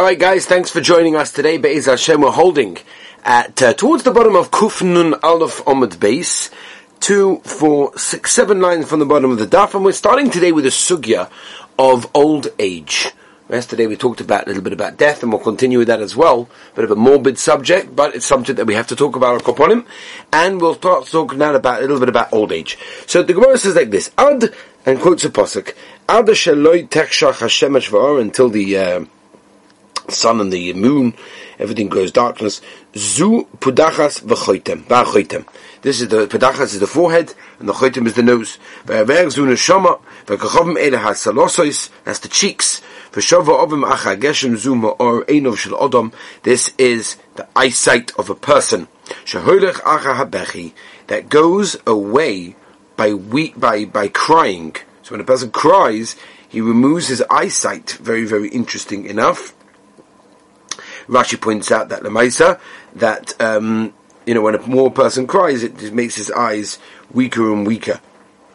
All right, guys, thanks for joining us today. Be'ez Hashem, we're holding at uh, towards the bottom of Kufnun Aleph Omid base, two, four, six, seven lines from the bottom of the daf, and we're starting today with a sugya of old age. Yesterday we talked about a little bit about death, and we'll continue with that as well. Bit of a morbid subject, but it's something that we have to talk about Koponim, and we'll start talking now about a little bit about old age. So the Gemara says like this: Ad and quotes a pasuk, Ad v'or until the uh, sun and the moon, everything goes darkness. Zu pudachas v'choitem. This is the pudachas is the forehead, and the choitem is the nose. V'aver zu neshama, ele hasalosois, that's the cheeks. V'shova ovim acha geshem zu ma'or shel odom, this is the eyesight of a person. Acha habechi, that goes away by we, by, by crying. So when a person cries, he removes his eyesight. Very, very interesting enough. Rashi points out that Lamaisa, that, um, you know, when a more person cries, it just makes his eyes weaker and weaker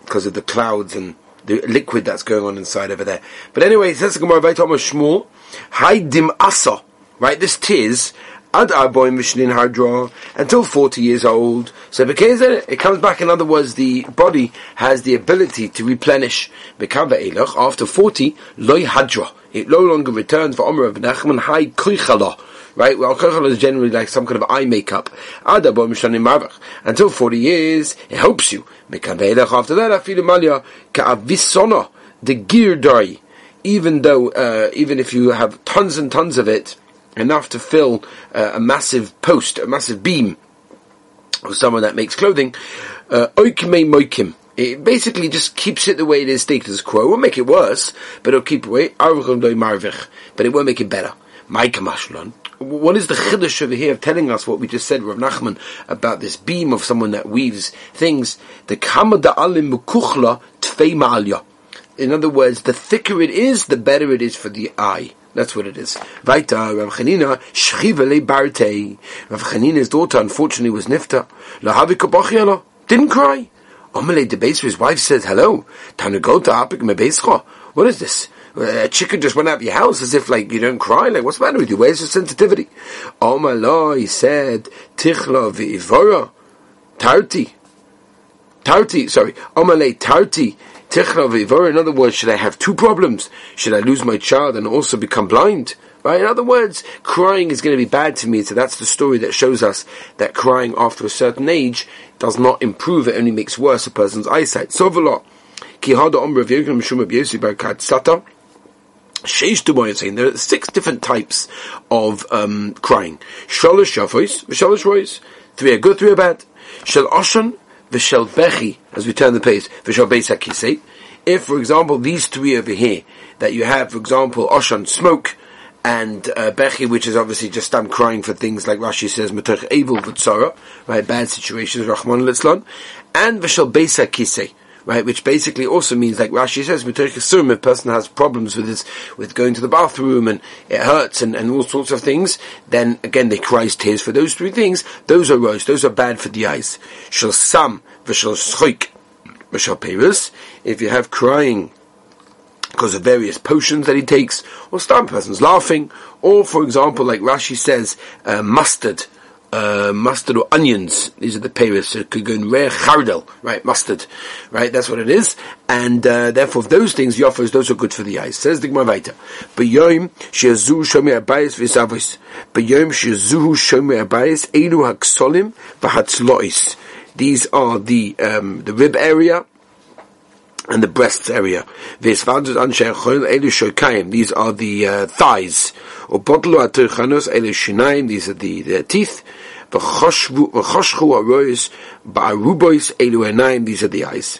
because of the clouds and the liquid that's going on inside over there. But anyway, it says the Gemara Shmuel, Haidim Asa, right? This tis ad arboim mishlin hardra until 40 years old. So it comes back, in other words, the body has the ability to replenish. After 40, loy hadra. It no longer returns for Omer of Nachman, high kuichala. Right? Well, kuichala is generally like some kind of eye makeup. Ad arboim mishlin marvach. Until 40 years, it helps you. After that, afilu ka'avisona, the die. Even though, uh, even if you have tons and tons of it, enough to fill uh, a massive post, a massive beam of someone that makes clothing. Uh, moikim. It basically just keeps it the way it is, status quo. It won't make it worse, but it'll keep it But it won't make it better. What is the chiddush over here of telling us what we just said, Rav Nachman, about this beam of someone that weaves things? The kamada alim mukuchla tfei. In other words, the thicker it is, the better it is for the eye. That's what it is. Vaita, Rav Chanina, Shchivele Barte. Rav Chanina's daughter, unfortunately, was Nifta. Lahavi Didn't cry. Omele debates his wife says, hello. Tanagota apik mebeischa. What is this? A chicken just went out of your house as if like you don't cry. Like what's the matter with you? Where's your sensitivity? Oh he said, Tichla v'ivora. Tarti. Tarti, sorry. Omale tarti. In other words, should I have two problems? Should I lose my child and also become blind? Right? In other words, crying is going to be bad to me. So that's the story that shows us that crying after a certain age does not improve; it only makes worse a person's eyesight. So saying there are six different types of um, crying. Shalosh shafos, shalosh rois. Three are good, three are bad. Shal oshan, v'shel bechi, as we turn the page, v'shel beis hakisei. If, for example, these three over here, that you have, for example, oshan, smoke, and uh, bechi, which is obviously just I'm crying for things like Rashi says, matach evil v'tzara, right, bad situations, Rahman litzlan, and v'shel beis hakisei right? Which basically also means, like Rashi says, if a person has problems with his, with going to the bathroom and it hurts and, and all sorts of things, then again they cry tears for those three things. Those are roast. Those are bad for the eyes. Shall sam v'shal schoik perus. If you have crying because of various potions that he takes, or some person's laughing, or for example, like Rashi says, uh, mustard uh, mustard or onions. These are the payers. So in rare chardel, right? Mustard, right? That's what it is. And uh, therefore, those things, yoffers, those are good for the eyes. Says the Gemara weiter. B'yoim she'azu shomi abayis v'isavos. B'yoim she'azu shomi abayis elu haksolim v'hatzlois. These are the um, the rib area and the breasts area. These are the uh, thighs. These are the, the teeth. These are the eyes.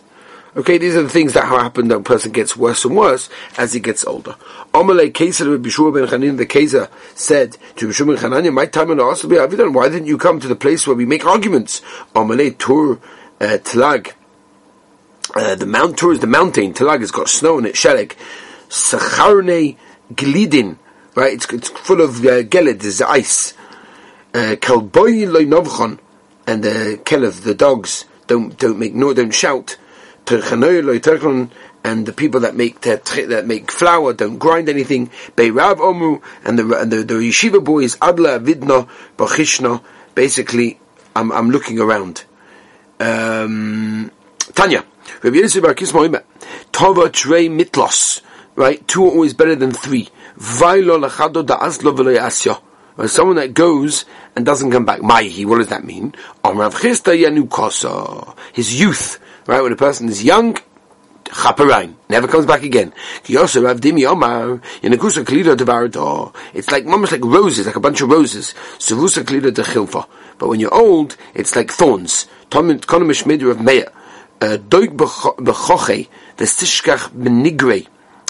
Okay, these are the things that happen that a person gets worse and worse as he gets older. Keser Bishur ben Chanin, the Keser said to Bishur ben Chananya, my time on Asabi Avidan, why didn't you come to the place where we make arguments? Amalei Tur uh, Tlag, uh, the Mount Tur is the mountain, Tlag has got snow in it, Shelek, Sacharne Glidin, right, it's, it's full of uh, gelid, there's ice. Uh, Kalboy loy novchon, and the kelev, the dogs, don't don't make no, don't shout. And and the people that make that make flour don't grind anything. Beirav Omu and the and the, the yeshiva boys Adla Vidna Bachishna. Basically, I'm I'm looking around. Um, Tanya, Rabbi Yisrael Bar Kisma Tova Trei Mitlos. Right, two are always better than three. Vailo lachado da aslo v'lo or someone that goes and doesn't come back. Maihi, what does that mean? His youth, right? When a person is young, Chaparain, never comes back again. It's like almost like roses, like a bunch of roses. But when you're old, it's like thorns. Konomish of Meir. Uh, Doig b'choche, v'stishkach b'nigrei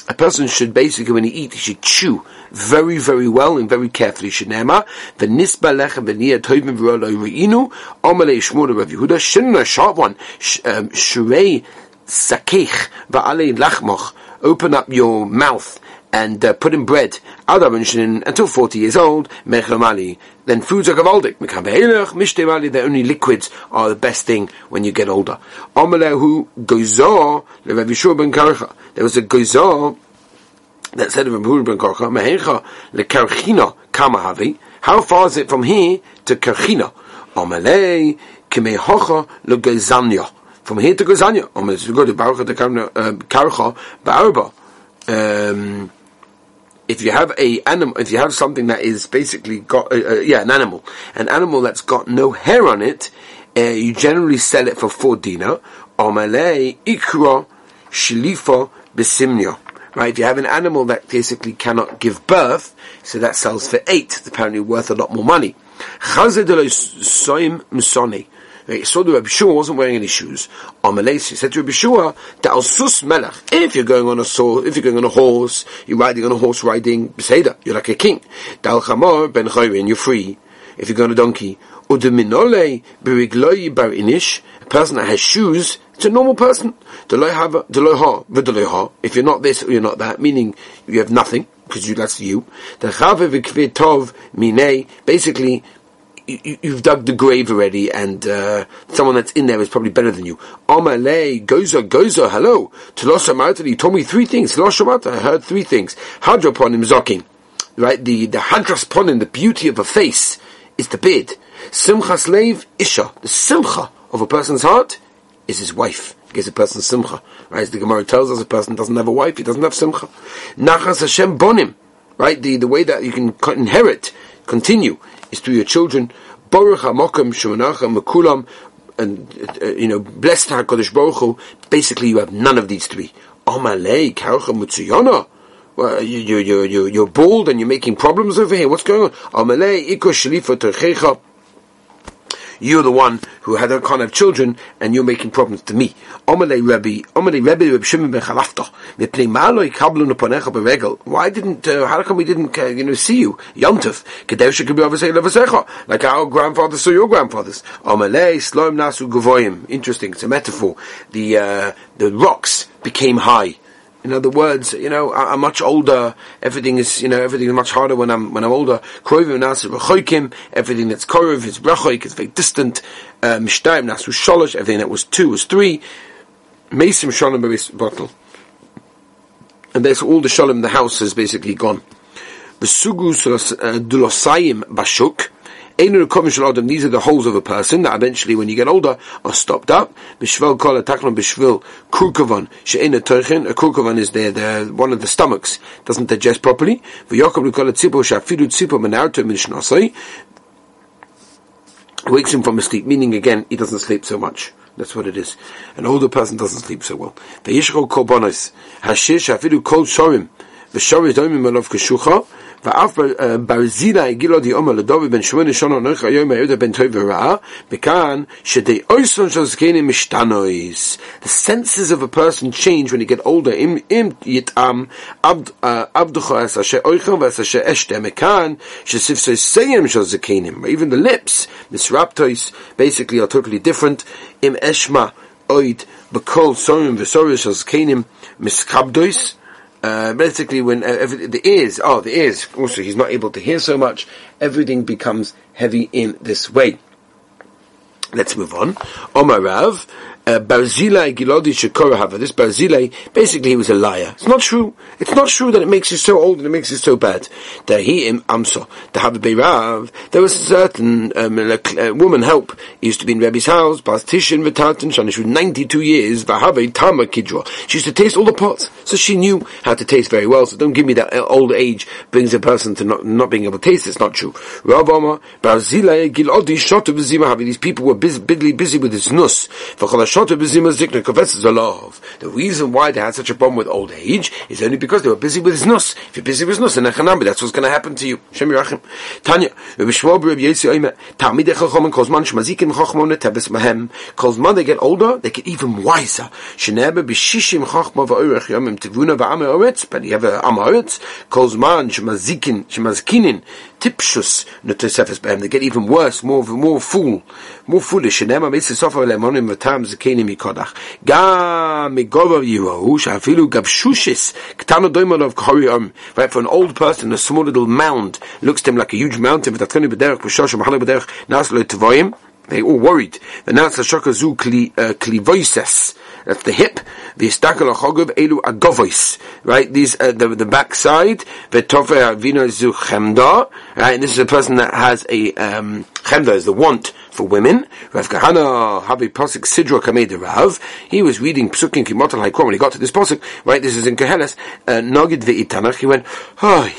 a person should basically, when he eats, he should chew very, very well and very carefully. Shenema, the nisba lechem v'niyah toivim v'rolo re'inu, omelei shmur Rav Yehuda, shin a sharp one, um, shurei sakech v'alei lachmoch, open up your mouth and uh, put in bread, until 40 years old, mechamali. Then foods are gavaldik. The only liquids are the best thing when you get older. Amalehu gozar ben karcha. There was a gozar that said of Rabbi ben karcha, mehecha lekarchina kamahavi. How far is it from here to karchina? Amalei kimehocha legozanya. From here to Gozanya. Amalei, go to Baruch the Karcha, Ba'arba. Um, if you have a animal, if you have something that is basically got, uh, uh, yeah, an animal, an animal that's got no hair on it, uh, you generally sell it for four dinar. Omalei ikra shilifa besimnia. Right, if you have an animal that basically cannot give birth, so that sells for eight. It's apparently worth a lot more money. He saw the Rabbi Shua wasn't wearing any shoes. Amalesi he said to Rabbi Shua, that sus melech. If you're going on a sword, if you're going on a horse, you're riding on a horse riding beseda, you're like a king. Dal chamor ben chayrin, you're free. If you're going on a donkey, udeminole berigloi bar inish, a person that has shoes, it's a normal person. If you're not this or you're not that, meaning you have nothing, because you, that's you. Basically, you, have dug the grave already, and uh, someone that's in there is probably better than you. Amalei, goza, goza, hello. Telosha Martali, he told me three things. Telosha I heard three things. Hadroponim zoking. Right, the, the hadras ponim, the beauty of a face, is the bid. Simcha slave, isha. The simcha of a person's heart is his wife. Gives a person simcha. Right, as the Gemara tells us, a person doesn't have a wife, he doesn't have simcha. Nachas Hashem bonim. Right, the, the way that you can inherit, continue, is through your children. Baruch HaMokim Shemanacham Mekulam, and uh, you know, blessed Hakadosh Baruch Hu. Basically, you have none of these three. Amalei Karcha Mutzuyana. Well, you, you, you, you, you're bald and you're making problems over here. What's going on? Amalei Iko Shalifa Terchecha you're the one who had a kind of children, and you're making problems to me. Why didn't, uh, how come we didn't, uh, you know, see you? Yontif, like our grandfathers saw your grandfathers. Sloim Nasu Gavoyim. Interesting, it's a metaphor. The, uh, the rocks became high. In other words, you know, I, am much older. Everything is, you know, everything is much harder when I'm when I'm older. Everything that's korov is brachoik. It's very distant. Uh, Mishtayim nasu sholosh. Everything that was two was three. Mesim shalom bottle. And there's all the shalom. The house is basically gone. The sugus uh, dulosayim bashuk. These are the holes of a person that eventually, when you get older, are stopped up. Bishvel kol ataknon bishvil kurkovan she'ena terchen. A kurkovan is there, the, one of the stomachs doesn't digest properly. V'yokom kol tzipo shafidu tzipo menarto mishnasai. Wakes him from his sleep, meaning again, he doesn't sleep so much. That's what it is. An older person doesn't sleep so well. V'yishro kol bonos. Hashir shafidu kol shorim. V'shorim domim alav keshucha. ואף ברזילה הגיל לו דיומר לדובי בן שמונה שונו נורך היום היהודה בן טוב ורע, וכאן שדי אויסון של זקנים משתנויס. The senses of a person change when you get older. אם, אם יתאם עבדך אס אשר אויכם ואס אשר אשתה, מכאן שספסי סיים של זקנים. Even the lips, misraptois, basically are totally different. אם אשמה אויד בכל סורים וסורים של זקנים מסקבדויס, uh, basically when uh, every, the ears, oh, the ears, also he's not able to hear so much, everything becomes heavy in this way. Let's move on. Omar Rav, Barzilai Gilodi Shekorahava. This Barzilai, basically he was a liar. It's not true. It's not true that it makes you so old and it makes you so bad. Dahim Amso. Dahava Beirav. There was a certain um, a, a woman help. He used to be in Rebbe's house. Bastishin V'Tatan Shana. She was 92 years. Vahave Tama Kidra. She used to taste all the pots. So she knew how to taste very well. So don't give me that uh, old age brings a person to not, not being able to taste. It's not true. Rav Omar, Barzilai Gilodi Shotu These people were busy, busy, busy with this nus. The reason why they had such a problem with old age is only because they were busy with his nus. If you're busy with his nus, that's what's going to happen to you. Shem Yerachim. Tanya, Rabbi Shmuel Rabbi Yossi Oimer, Talmidei Chacham and Kozman Shmazikim Chachmon Netebes Mahem. Kozman, they get older, they get even wiser. Shenebe B'shishim Chachma V'orech Yomim Tivuna V'am Ha'oretz, but you have a Am Ha'oretz, Kozman Shmazikin, Shmazkinin, Tipshus Netesefes Behem. They get even worse, more, more fool, more foolish. Shenema Mitzvah Sofa Lemonim V'tam Zekenim Mikodach. Gam Migova Yehohu, Shafilu Gavshushis, Ktano Doimanov Korium. Right, for an old person, a small little mound looks to him like a huge mountain, V'tatkani B'derech, B'shosh, B'halei B'derech, Naslo Tvoim. They all worried. The Nats Shokazu Klivoises. That's the hip. The istakel achogov elu agovois. Right? These uh, the the back side. V'tofe avina zu chemda. Right? And this is a person that has a um, chemda is the want for women. Rav Kahana Habi Pasuk Sidra Kamed Rav. He was reading Psukim Kimotal Haikrom when he got to this Pasuk. Right? This is in Keheles. Uh, Nogid ve'itanach. He went, oh,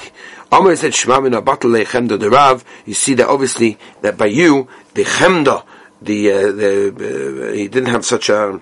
Amar said Shema min abatal chemda the Rav. You see that obviously that by you the chemda the uh, the uh, he didn't have such a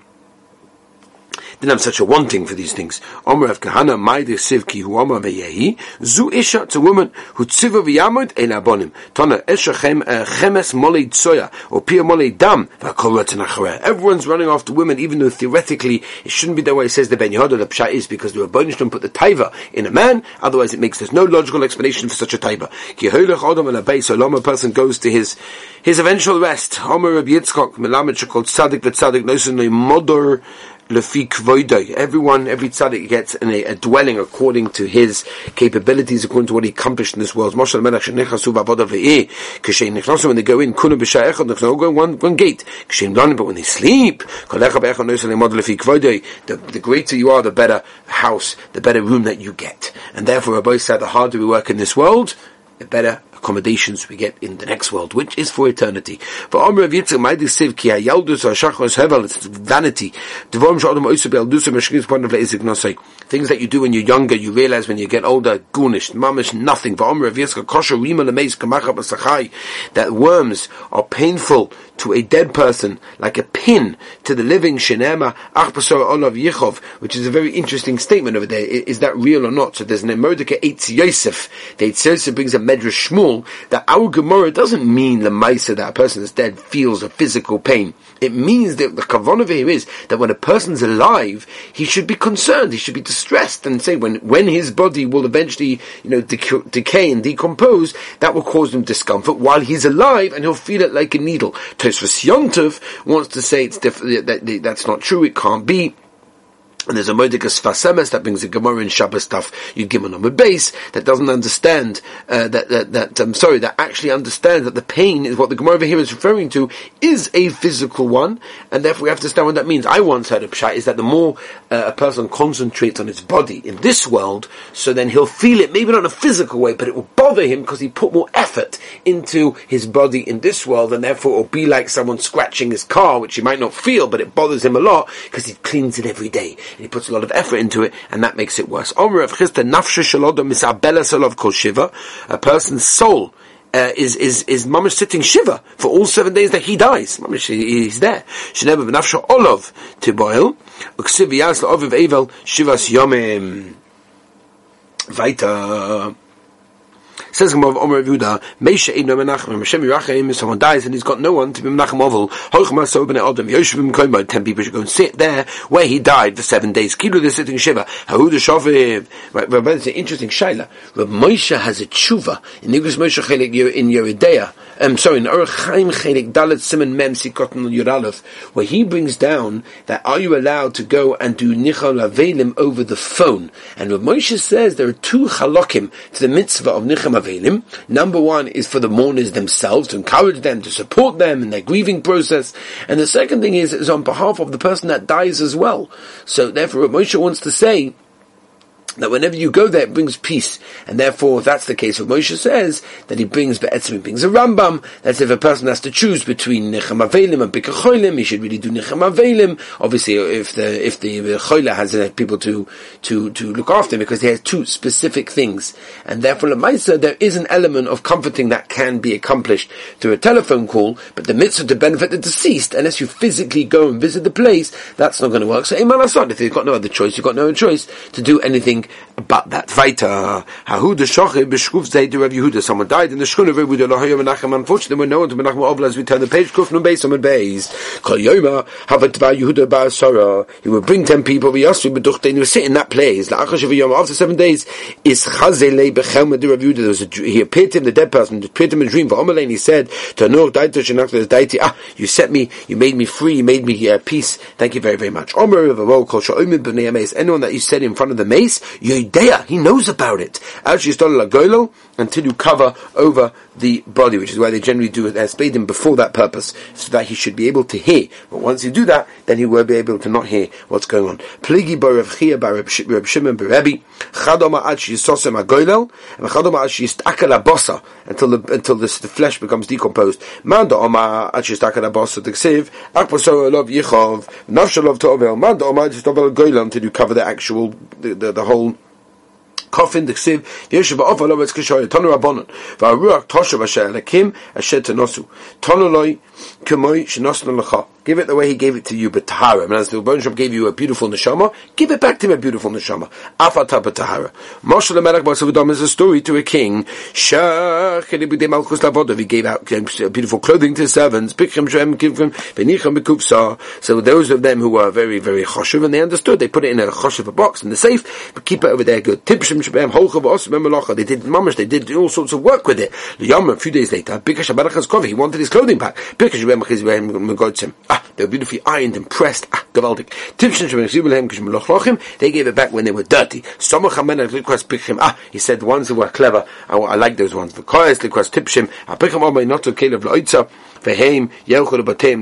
didn't have such a wanting for these things. Omer of Kahana, Maide Sivki, who Omer Veyehi, Zu Isha, it's a woman who Tziva V'yamud, Ein Abonim. Tona, Esha Chem, uh, Chemes Molei Tsoya, or Pia Molei Dam, Everyone's running after women, even though theoretically it shouldn't be that way, it says the Ben Yehoyada, the Pshat is because the Rabbanishlam put the Taiva in a man, otherwise it makes, there's no logical explanation for such a Taiva. Ki Hoylech Odom and Abay, so a person goes to his, his eventual rest. Omer Rabbi Yitzchok, Melamed called Tzadik, Tzadik, Nosen, Modor, lefi kvoidai. Everyone, every tzaddik gets a, a, dwelling according to his capabilities, according to what he accomplished in this world. Moshe Melech shenichasu v'avoda ve'eh. Nichnasu when they go in, kuna b'shah echad, they go one one gate. Danim, but when they sleep, kolecha be'echad noisel lemod lefi kvoidai. The the greater you are, the better house, the better room that you get. And therefore, Rabbi said, the harder we work in this world, the better accommodations we get in the next world, which is for eternity. For Omer of Yitzchak, my disiv ki hevel, it's vanity. Point of. Things that you do when you're younger, you realize when you get older, gunish, mamish, nothing. For Omer of Yitzchak, kosher rima kamacha b'sachai, that worms are painful to a dead person, like a pin to the living olav yichov, which is a very interesting statement over there. Is that real or not? So there's an Eitz Yosef. The Eitz Yosef brings a Medrash That our Gemara doesn't mean the Maisa that a person is dead feels a physical pain. It means that the kavanah here is that when a person's alive, he should be concerned, he should be distressed, and say when when his body will eventually, you know, dec- decay and decompose, that will cause him discomfort while he's alive, and he'll feel it like a needle. Tosfos Yontov wants to say it's diff- that, that's not true, it can't be. And there's a Modikas Fasemes that brings a Gemara in Shabbos stuff you give on a base that doesn't understand uh, that that, that I'm um, sorry that actually understands that the pain is what the Gemara over here is referring to is a physical one, and therefore we have to understand what that means. I once heard a pshat is that the more uh, a person concentrates on his body in this world, so then he'll feel it maybe not in a physical way, but it will bother him because he put more effort into his body in this world, and therefore it will be like someone scratching his car, which he might not feel, but it bothers him a lot because he cleans it every day he puts a lot of effort into it, and that makes it worse. A person's soul uh, is is is mamish sitting shiva for all seven days that he dies. Mamish, he's there. Sheneba b'nafsho olov tiboil uksiv yas la'oviv evel shivas yomim. Weiter. Says Gemara Omer Yehuda, Meisha Ein Menachem, Hashem Yerachim, someone dies and he's got no one to be Menachem Oval, Hochma So Ben Adam, Yoshvim Koimo, ten people should go and sit there where he died for seven days. Kilu the sitting Shiva, Hahuda Shoviv. Right, but it's an interesting Shaila. Rav Moshe has a tshuva in Igros Moshe Chelik in Yeridea, um, sorry, in Orach Chaim Chelik Dalet Simon Mem Sikotan Yuralef, where he brings down that are you allowed to go and do Nichol Avelim over the phone? And Rav Moshe says there are two halakim to the mitzvah of Nichol Avelim. Number one is for the mourners themselves, to encourage them, to support them in their grieving process. And the second thing is, is on behalf of the person that dies as well. So therefore, Moshe wants to say, that whenever you go there, it brings peace. And therefore, that's the case, what Moshe says, that he brings Be'etzim, he brings a Rambam, that's if a person has to choose between Nechem Avelim and Bika Cholim, he should really do Nechem Avelim. Obviously, if the, if the Choila has uh, people to, to, to look after him, because he has two specific things. And therefore, Lamaisa, there is an element of comforting that can be accomplished through a telephone call, but the mitzvah to benefit the deceased, unless you physically go and visit the place, that's not going to work. So, Iman if you've got no other choice, you've got no choice to do anything about that. Weiter, Hahu beschruf zei de Rav Yehuda. Someone died in the Shchun of Rav Yehuda Lohayim Menachem. Unfortunately, no one to Menachem Obla as we turn the page, Kuf Nun Beis Amad Beis. Kol Yoma, Havat Tva Yehuda Ba Sora. He would bring ten people, V'yasu B'duch, they would sit in that place. La'achash of Yom, after seven days, is Rav Yehuda. There was a, he appeared to him, the dead person, appeared to him in a dream. V'omalein, he said, Tanur Daita Shenach Daiti, ah, you set me, you made me free, you made me uh, peace. Thank you very, very much. Omer Mace. Anyone that you said in front of the mace, Yodea, he knows about it. Actually, Stola until you cover over the body, which is why they generally do it as spadim before that purpose, so that he should be able to hear. But once you do that, then he will be able to not hear what's going on. Pligi Chia Shimon Chadoma and Chadoma until the, until this, the flesh becomes decomposed. Manda the Yichov, Manda until you cover the actual, the, the, the whole coffin ksiv yeshiva of alav es kishoy tonu rabbanon va ruach toshav asher lekim asher tenosu. Tonu loy kemoy shenosnu lecha Give it the way he gave it to you, but tahara. And as the Rebbeinu gave you a beautiful neshama, give it back to him a beautiful neshama. Afata tahara. Moshe Lemelech Basavidam is a story to a king. He gave out beautiful clothing to servants. So those of them who were very, very choshev, and they understood, they put it in a choshev box in the safe, but keep it over there good. They did mamash, they did all sorts of work with it. A few days later, he wanted his clothing back. Ah, they were beautifully ironed and pressed. Ah, gewaltig. They gave it back when they were dirty. Ah, he said the ones who were clever. I, I like those ones. tipshim. I pick them up by not to kill of loitza. Veheim yelchol bateim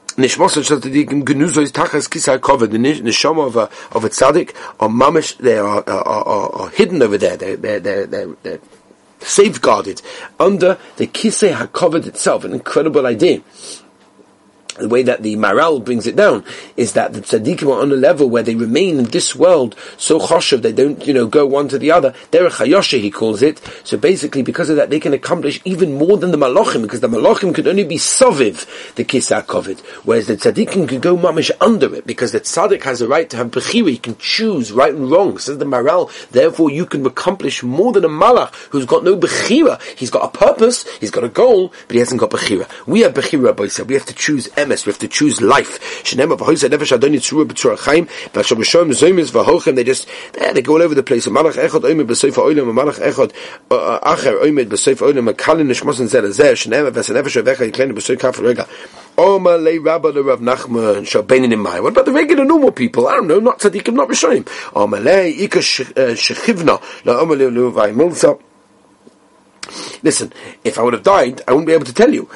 Nishmos and Tzaddikim Genuzo is Tachas Kisai Kova, the Nishama of a, of a Tzaddik, or Mamish, they are, are, are, are hidden over there, they're, they're, they're, they're, they're safeguarded under the Kisei HaKovod itself, an incredible idea the way that the Maharal brings it down is that the tzaddikim are on a level where they remain in this world so choshev, they don't, you know, go one to the other. Derech hayoshe, he calls it. So basically, because of that, they can accomplish even more than the malachim, because the malachim could only be soviv, the kisa kovid, whereas the tzaddikim could go mamish under it, because the tzaddik has a right to have bechira, he can choose right and wrong, says the Maharal. Therefore, you can accomplish more than a malach who's got no bechira. He's got a purpose, he's got a goal, but he hasn't got bechira. We have bechira, boy, we have to choose emes. We have to choose life. They just eh, they go all over the place. Malach ha'olim, malach uh, uh, acher v'es nefesh yiklenu b'seif kaf rega. Le Rabba le Rav. What about the regular normal people? I don't know, not tzaddikim, not rishonim. Oma le ika shechivna le. Listen, if I would have died, I wouldn't be able to tell you.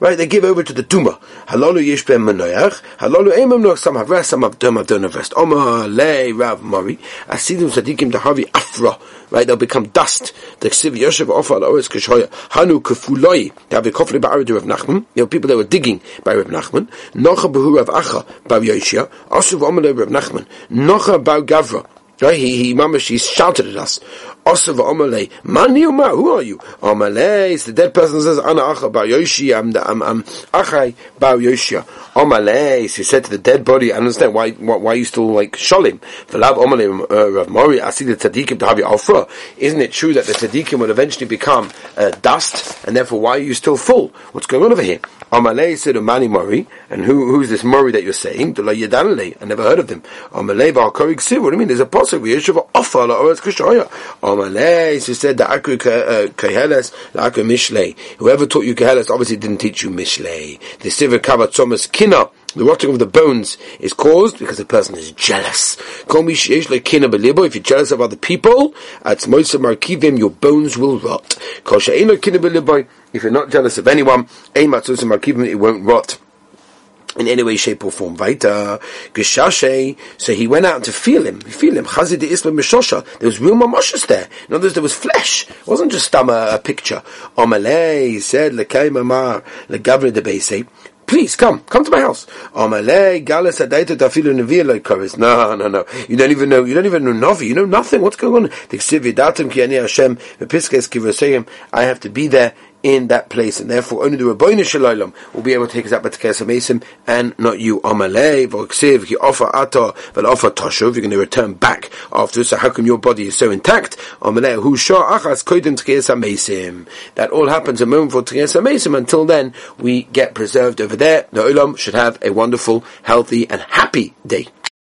Right, they give over to the Duma. Halalu yesh manoyach, halalu emam noch, some have rest, some have don't have rest. Oma le Rav Mari, asidim tzadikim dahavi afra. Right, they'll become dust. The ksiv yoshev ofa al oretz. Hanu kefuloi, they have a kofre ba'aridu Rav Nachman. You know, people that were digging by Rav Nachman. Nocha behu Rav Acha, bar Yoshia. Asuv omele Rav Nachman. Nocha bar Gavra. Right? He, he, mamash, he shouted at us. Osav Omalei, Mani Umar, who are you? Omalei, it's the dead person says, Ana Acha Bar Yoshi, I'm I'm, I'm Achai Bar Yoshia. Omalei, so he said to the dead body, I understand why, why, why you still like Sholim. V'lav Omalei, uh, Rav I see the Tzadikim to have your Afra. Isn't it true that the Tzadikim will eventually become uh, dust, and therefore why are you still full? What's going on over here? Amalei said Umani Mori, and who, who's this Mori that you're saying? The I never heard of them. Amalei Ba'al Siv, what do you mean? There's a possible, Yeshiva Offa La'oretz Kishaya. Amalei, so said the Akri uh, Keheles, Akri Mishlei. Whoever taught you Keheles obviously didn't teach you Mishlei. The Kavat Thomas Kina, the rotting of the bones is caused because a person is jealous. If you're jealous of other people, your bones will rot. If you're not jealous of anyone, it won't rot in any way, shape, or form. Vaita. So he went out to feel him. Feel him. There was real mamoshes there. In other words, there was flesh. It wasn't just a, picture. He said de. Please come, come to my house. No, no, no. You don't even know. You don't even know Navi. You know nothing. What's going on? I have to be there in that place, and therefore only the Rabbeinu Shalom will be able to take us up at Tekes Mesim, and not you. Amalei v'oksiv ki offer ata offer toshuv. You're going to return back after. So how come your body is so intact? Amalei hu shah achas kodim Tekes Mesim. That all happens a moment for Tekes Mesim. Until then, we get preserved over there. The Olam should have a wonderful, healthy, and happy day.